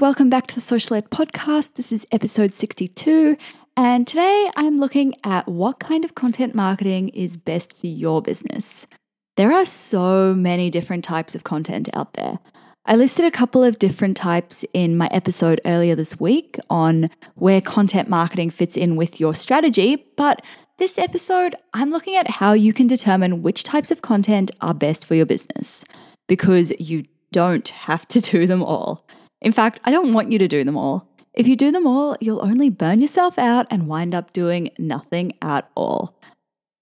Welcome back to the Socialette podcast. This is episode 62, and today I'm looking at what kind of content marketing is best for your business. There are so many different types of content out there. I listed a couple of different types in my episode earlier this week on where content marketing fits in with your strategy, but this episode, I'm looking at how you can determine which types of content are best for your business because you don't have to do them all. In fact, I don't want you to do them all. If you do them all, you'll only burn yourself out and wind up doing nothing at all.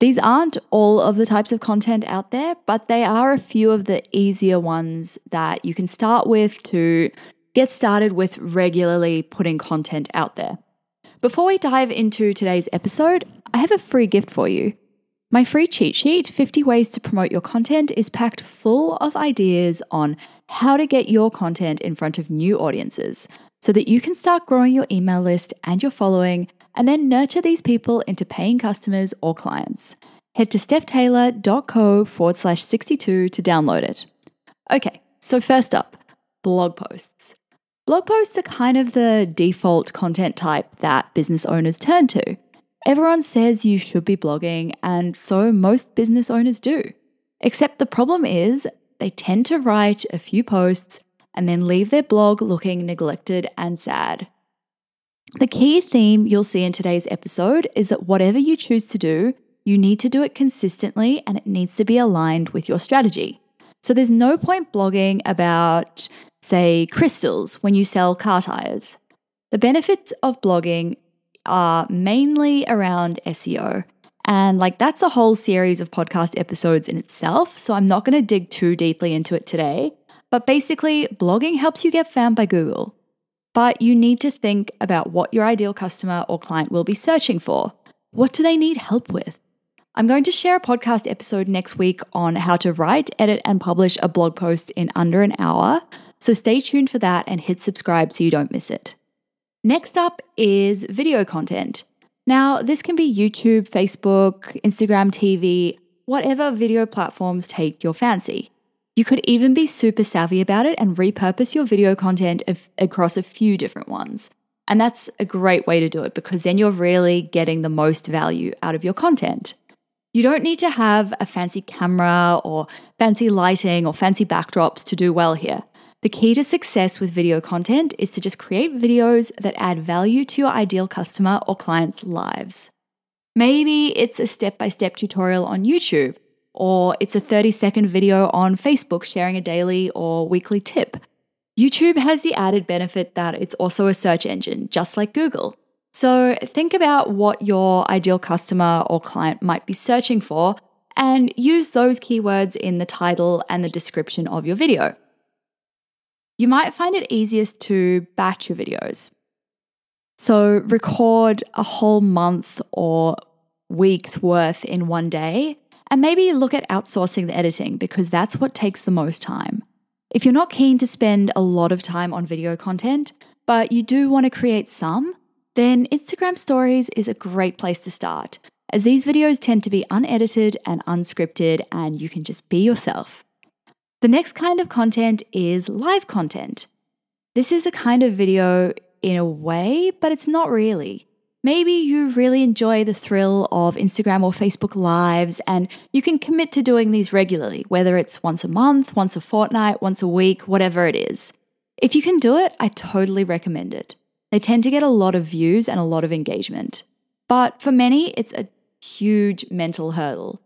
These aren't all of the types of content out there, but they are a few of the easier ones that you can start with to get started with regularly putting content out there. Before we dive into today's episode, I have a free gift for you. My free cheat sheet, 50 Ways to Promote Your Content, is packed full of ideas on how to get your content in front of new audiences so that you can start growing your email list and your following and then nurture these people into paying customers or clients. Head to stephtaylor.co forward slash 62 to download it. Okay, so first up, blog posts. Blog posts are kind of the default content type that business owners turn to. Everyone says you should be blogging, and so most business owners do. Except the problem is, they tend to write a few posts and then leave their blog looking neglected and sad. The key theme you'll see in today's episode is that whatever you choose to do, you need to do it consistently and it needs to be aligned with your strategy. So there's no point blogging about, say, crystals when you sell car tires. The benefits of blogging are mainly around SEO. And like that's a whole series of podcast episodes in itself. So I'm not going to dig too deeply into it today. But basically, blogging helps you get found by Google. But you need to think about what your ideal customer or client will be searching for. What do they need help with? I'm going to share a podcast episode next week on how to write, edit, and publish a blog post in under an hour. So stay tuned for that and hit subscribe so you don't miss it. Next up is video content. Now, this can be YouTube, Facebook, Instagram TV, whatever video platforms take your fancy. You could even be super savvy about it and repurpose your video content across a few different ones. And that's a great way to do it because then you're really getting the most value out of your content. You don't need to have a fancy camera or fancy lighting or fancy backdrops to do well here. The key to success with video content is to just create videos that add value to your ideal customer or client's lives. Maybe it's a step by step tutorial on YouTube, or it's a 30 second video on Facebook sharing a daily or weekly tip. YouTube has the added benefit that it's also a search engine, just like Google. So think about what your ideal customer or client might be searching for and use those keywords in the title and the description of your video you might find it easiest to batch your videos. So, record a whole month or week's worth in one day, and maybe look at outsourcing the editing because that's what takes the most time. If you're not keen to spend a lot of time on video content, but you do want to create some, then Instagram Stories is a great place to start, as these videos tend to be unedited and unscripted, and you can just be yourself. The next kind of content is live content. This is a kind of video in a way, but it's not really. Maybe you really enjoy the thrill of Instagram or Facebook lives and you can commit to doing these regularly, whether it's once a month, once a fortnight, once a week, whatever it is. If you can do it, I totally recommend it. They tend to get a lot of views and a lot of engagement. But for many, it's a huge mental hurdle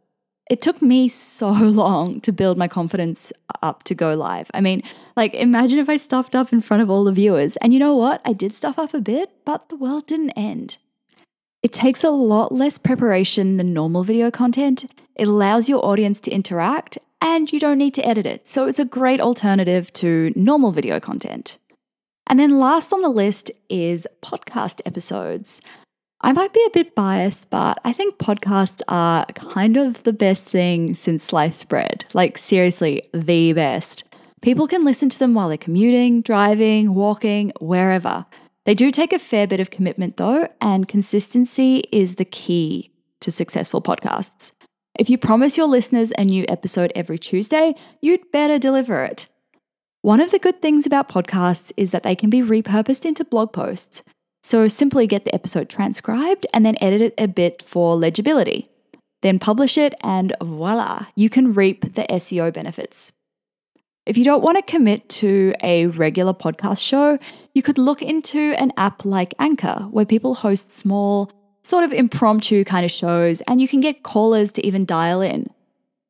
it took me so long to build my confidence up to go live. I mean, like, imagine if I stuffed up in front of all the viewers. And you know what? I did stuff up a bit, but the world didn't end. It takes a lot less preparation than normal video content. It allows your audience to interact and you don't need to edit it. So it's a great alternative to normal video content. And then last on the list is podcast episodes. I might be a bit biased, but I think podcasts are kind of the best thing since sliced bread. Like, seriously, the best. People can listen to them while they're commuting, driving, walking, wherever. They do take a fair bit of commitment though, and consistency is the key to successful podcasts. If you promise your listeners a new episode every Tuesday, you'd better deliver it. One of the good things about podcasts is that they can be repurposed into blog posts. So simply get the episode transcribed and then edit it a bit for legibility. Then publish it, and voila, you can reap the SEO benefits. If you don't want to commit to a regular podcast show, you could look into an app like Anchor, where people host small, sort of impromptu kind of shows, and you can get callers to even dial in.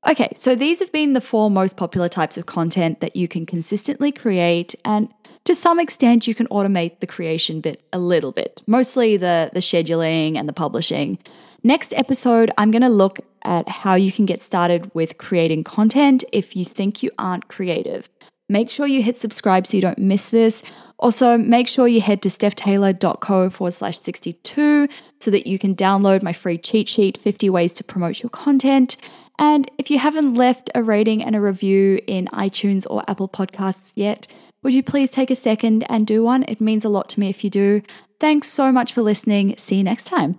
Okay, so these have been the four most popular types of content that you can consistently create, and to some extent, you can automate the creation bit a little bit, mostly the, the scheduling and the publishing. Next episode, I'm going to look at how you can get started with creating content if you think you aren't creative. Make sure you hit subscribe so you don't miss this. Also, make sure you head to stephtaylor.co forward slash 62 so that you can download my free cheat sheet 50 ways to promote your content. And if you haven't left a rating and a review in iTunes or Apple Podcasts yet, would you please take a second and do one? It means a lot to me if you do. Thanks so much for listening. See you next time.